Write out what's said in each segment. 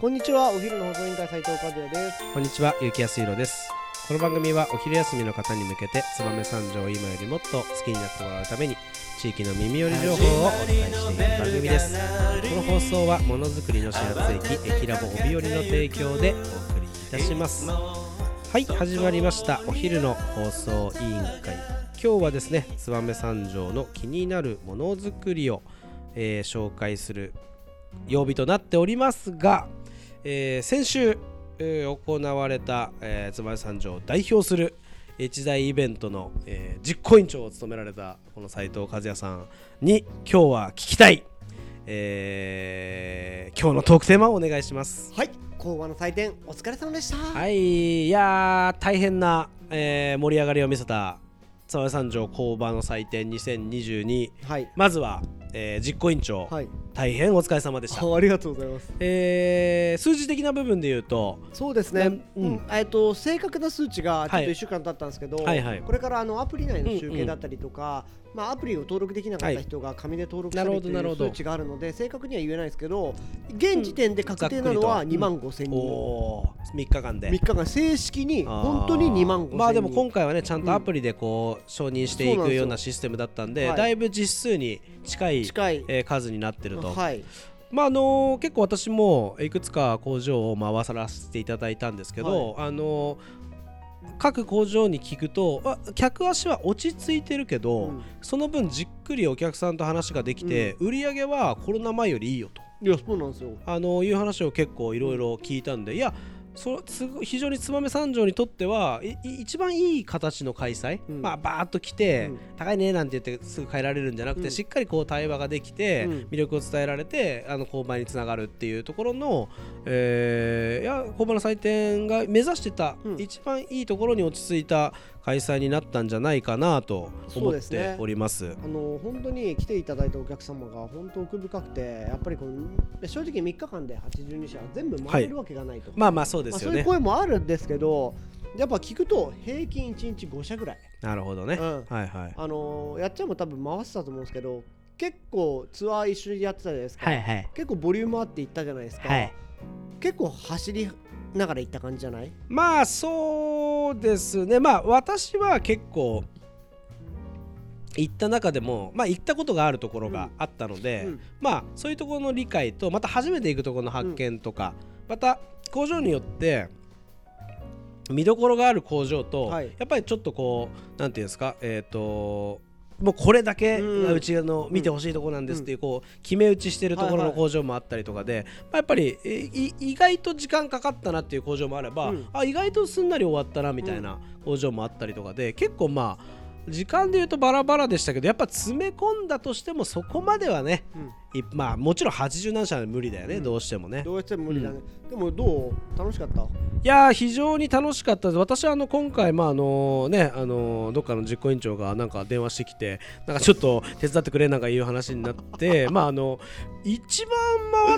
こんにちはお昼の放送委員会斉藤和也ですこんにちは、ゆきやすいろです。この番組はお昼休みの方に向けて、燕三条を今よりもっと好きになってもらうために、地域の耳寄り情報をお伝えしている番組です。この放送は、ものづくりの始発駅、駅ラボ帯寄りの提供でお送りいたします。はい、始まりました。お昼の放送委員会。今日はですね、燕三条の気になるものづくりを、えー紹介する曜日となっておりますが、えー先週、えー行われた、えー、燕三条を代表する一大イベントの、えー実行委員長を務められたこの斉藤和也さんに今日は聞きたい、えー今日のトークテーマをお願いします。はい。工場の祭典お疲れ様でした。はい、いやー大変な、えー盛り上がりを見せた燕三条工場の祭典2022はい。まずは、えー実行委員長、はい大変お疲れ様でした。あありがとうございます。えー数字的な部分で言うと、そうですね、うん。うん。えっと正確な数値がちょっはい。と1週間経ったんですけど、はいはい。これからあのアプリ内の集計だったりとか、まあ、アプリを登録できなかった人が紙で登録したりとい。う数値があるので正確には言えないですけど現時点で確定なのはざっくりと。2万5千人、おー3日間で。3日間正式に本当に2万5千人。まあでも今回はねちゃんとアプリでこう承認していくようなシステムだったんではい。だいぶ実数に近い近い、えー数になってると。はい。まああのー結構私もいくつか工場を回らせていただいたんですけどあのー各工場に聞くとあ客足は落ち着いてるけど、うん。その分じっくりお客さんと話ができて、売り上げはコロナ前よりいいよと。いやそうなんですよ。あのいう話を結構いろいろ聞いたんでいやそすごい非常に燕三条にとってはいい一番いい形の開催、うん。まあバーッと来て、うん。高いねなんて言ってすぐ帰られるんじゃなくて、うん。しっかりこう対話ができて、うん。魅力を伝えられてあの購買につながるっていうところの、えーいや購買の祭典が目指してた、うん。一番いいところに落ち着いた開催になったんじゃないかなとそ思っております。あの本当に来ていただいたお客様が本当奥深くてやっぱりこの正直3日間で82社全部回れるわけがないと、まあまあそうでまあすよね。そういう声もあるんですけどやっぱ聞くと平均1日5社ぐらい、なるほどね。うんはいはい。あのやっちゃんも多分回ってたと思うんですけど結構ツアー一緒にやってたじゃないですか、はいはい。結構ボリュームあって行ったじゃないですか、はい。結構走りながら行った感じじゃない？まあそうですね。まあ私は結構行った中でもまあ行ったことがあるところがあったので、うん。まあそういうところの理解とまた初めて行くところの発見とか、また工場によって見どころがある工場と、はい。やっぱりちょっとこうなんていうんですかえっ、ともうこれだけうん。がうちの見てほしいところなんですっていうこう決め打ちしてるところの工場もあったりとかで、まあやっぱり意外と時間かかったなっていう工場もあれば、うん。あ意外とすんなり終わったなみたいな工場もあったりとかで結構まあ時間で言うとバラバラでしたけどやっぱ詰め込んだとしてもそこまではねまあもちろん80何社は無理だよね、うん。どうしてもね。どうしても無理だね、でもどう？楽しかった？いやー非常に楽しかったです。私はあの今回まああのねあのどっかの実行委員長がなんか電話してきてなんかちょっと手伝ってくれなんかいう話になって まああの一番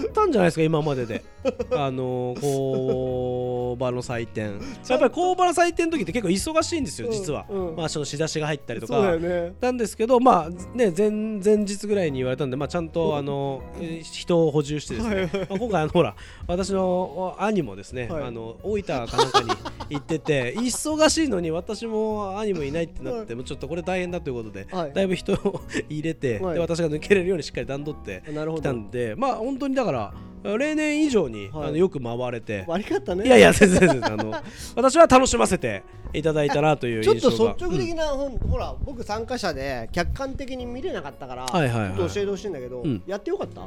回ったんじゃないですか今までで。あの工場の祭典やっぱり工場の祭典の時って結構忙しいんですよ実は、うん。うんまあその仕出しが入ったりとか。よね。なんですけどまあね前前日ぐらいに言われたんでまあちゃんとあのえー人を補充してですね、まあ、今回あのほら私の兄もですね、はい。あの大分かなんかに行ってて 忙しいのに私も兄もいないってなって、はい。もうちょっとこれ大変だということで、はい。だいぶ人を 入れて、はい。で私が抜けれるようにしっかり段取ってきたなるほど。んでまあ本当にだから例年以上に、はい。あのよく回れて。悪かったね。いやいや全然全然あの 私は楽しませていただいたなというちょっと率直的な、ほんほら僕参加者で客観的に見れなかったから、はいはいはい。ちょっと教えてほしいんだけど、うん。やってよかった、い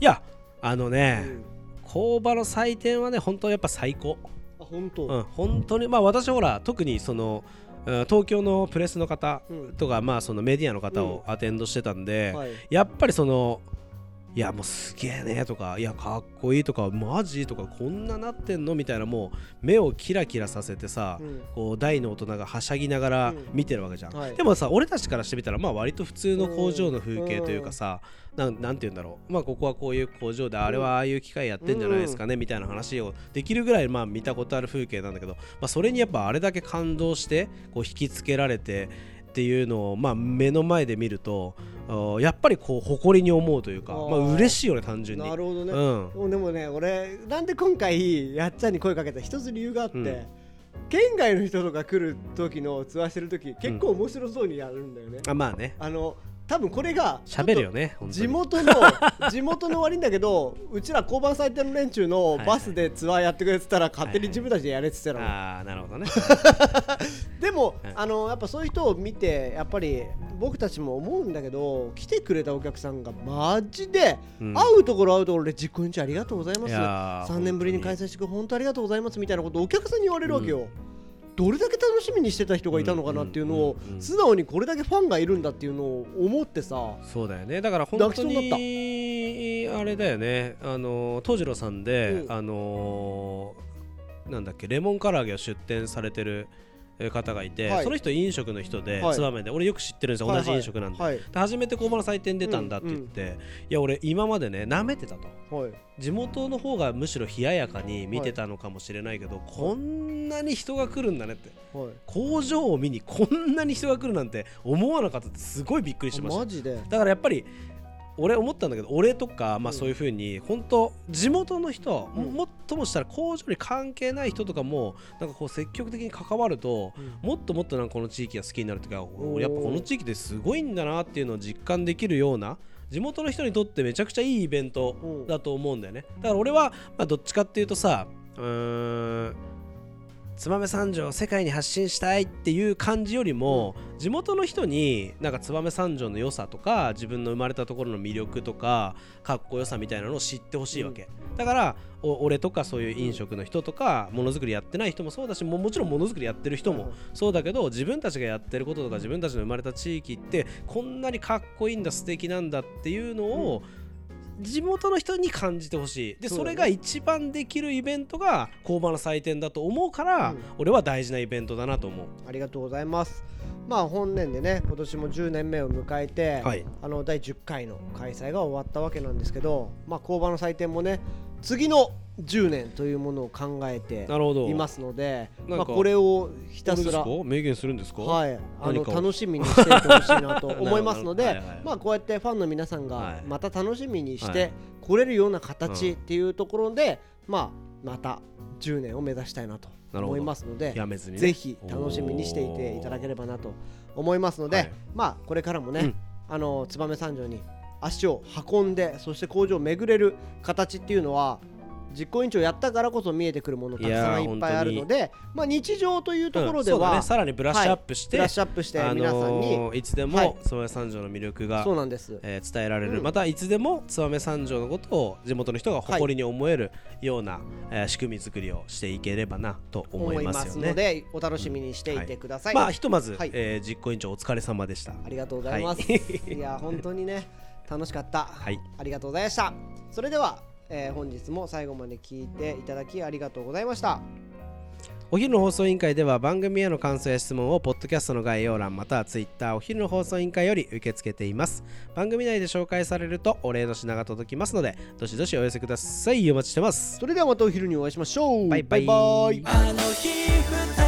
やあのうね、ん。工場の祭典はね本当やっぱ最高。あ本当、うん、本当にまあ私ほら特にそのうん東京のプレスの方うん。とか、まあそのメディアの方をアテンドしてたんで、はい。やっぱりそのいやもうすげえねとかいやかっこいいとかマジとかこんななってんのみたいなもう目をキラキラさせてさ、うん。こう大の大人がはしゃぎながらうん。見てるわけじゃん、はい。でもさ俺たちからしてみたらまあ割と普通の工場の風景というかさ、なんなんて言うんだろう。まあここはこういう工場であれはああいう機械やってんじゃないですかね、みたいな話をできるぐらいまあ見たことある風景なんだけど、まあ、それにやっぱあれだけ感動してこう引きつけられてっていうのをまあ目の前で見るとあやっぱりこう誇りに思うというかまあ嬉しいよね単純に。なるほどね、うん。でもね俺なんで今回やっちゃんに声かけた一つ理由があって、うん。県外の人とか来る時のツアーしてる時結構面白そうにやるんだよね、あまあね。あの多分これが喋るよね地元の 地元の悪いんだけどうちら交番最低の連中のバスでツアーやってくれてたら勝手に自分たちでやれって言ってたの、ああなるほどね。でも、はい。あのやっぱそういう人を見てやっぱり僕たちも思うんだけど来てくれたお客さんがマジで、うん。会うところ会うところで実行委員長ありがとうございまいすやー3年ぶりに開催してくれ本当ありがとうございますみたいなことをお客さんに言われるわけよ、どれだけ楽しみにしてた人がいたのかなっていうのを素直にこれだけファンがいるんだっていうのを思ってさ。そうだよね。だから本当にあれだよね。あの東次郎さんで、うん。あのなんだっけレモン唐揚げを出店されてるえー方がいて、はい。その人飲食の人で、はい。燕で俺よく知ってるんですよ、同じ飲食なんで,、はい。で初めて工場の祭典出たんだって言って、いや俺今までね舐めてたと。はい。地元の方がむしろ冷ややかに見てたのかもしれないけど、こんなに人が来るんだねって。はい。工場を見にこんなに人が来るなんて思わなかったってすごいびっくりしました。マジで。だからやっぱり俺思ったんだけど俺とか、まあ、うん。そういうふうに本当地元の人、うん。ももっともしたら工場に関係ない人とかもなんかこう積極的に関わるともっともっとなんかこの地域が好きになるとかやっぱこの地域ですごいんだなっていうのを実感できるような地元の人にとってめちゃくちゃいいイベントうん。だと思うんだよね。だから俺は、まあ、どっちかっていうとさうーん燕三条を世界に発信したいっていう感じよりも、地元の人になんか燕三条の良さとか自分の生まれたところの魅力とかかっこよさみたいなのを知ってほしいわけ、だからお俺とかそういう飲食の人とかものづくりやってない人もそうだしももちろんものづくりやってる人もそうだけど自分たちがやってることとか自分たちの生まれた地域ってこんなにかっこいいんだ素敵なんだっていうのを、地元の人に感じてほしい。でそ,、れが一番できるイベントが工場の祭典だと思うから、うん。俺は大事なイベントだなと思う。ありがとうございます。まあ本年でね今年も10年目を迎えて、はい。あの第10回の開催が終わったわけなんですけど、まあ工場の祭典もね次の10年というものを考えていますので、まあこれをひたすら明言するんですか？はい、あの楽しみにしていてほしいなと思いますので まあこうやってファンの皆さんがはい。また楽しみにしはてい。来れるような形うん。っていうところで、まあまた10年を目指したいなと思いますのでやめずにね、ぜひ楽しみにしていていただければなと思いますので、はい。まあこれからもね、うん。あの燕三条に足を運んでそして工場を巡れる形っていうのは実行委員長やったからこそ見えてくるものたくさんいっぱいあるので、まあ、日常というところでうんそうだは、ね。さらにブラッシュアップして、ブラッシュアップしてあ皆さんに、のーいつではい。も燕三条の魅力が、そうなんです。えー伝えられる、うん。またいつでも燕三条のことを地元の人が誇りに思えるような、えー仕組み作りをしていければなと思いまますよね。すのでお楽しみにしていてください、まあひとまず、はい。えー実行委員長お疲れ様でした。ありがとうございます、、はい。や本当にね楽しかった、はい。ありがとうございました。それでは、えー本日も最後まで聞いていただきありがとうございました。お昼の放送委員会では番組への感想や質問をポッドキャストの概要欄またはツイッターお昼の放送委員会より受け付けています。番組内で紹介されるとお礼の品が届きますのでどしどしお寄せください。お待ちしてます。それではまたお昼にお会いしましょう。バイバイ。バイバ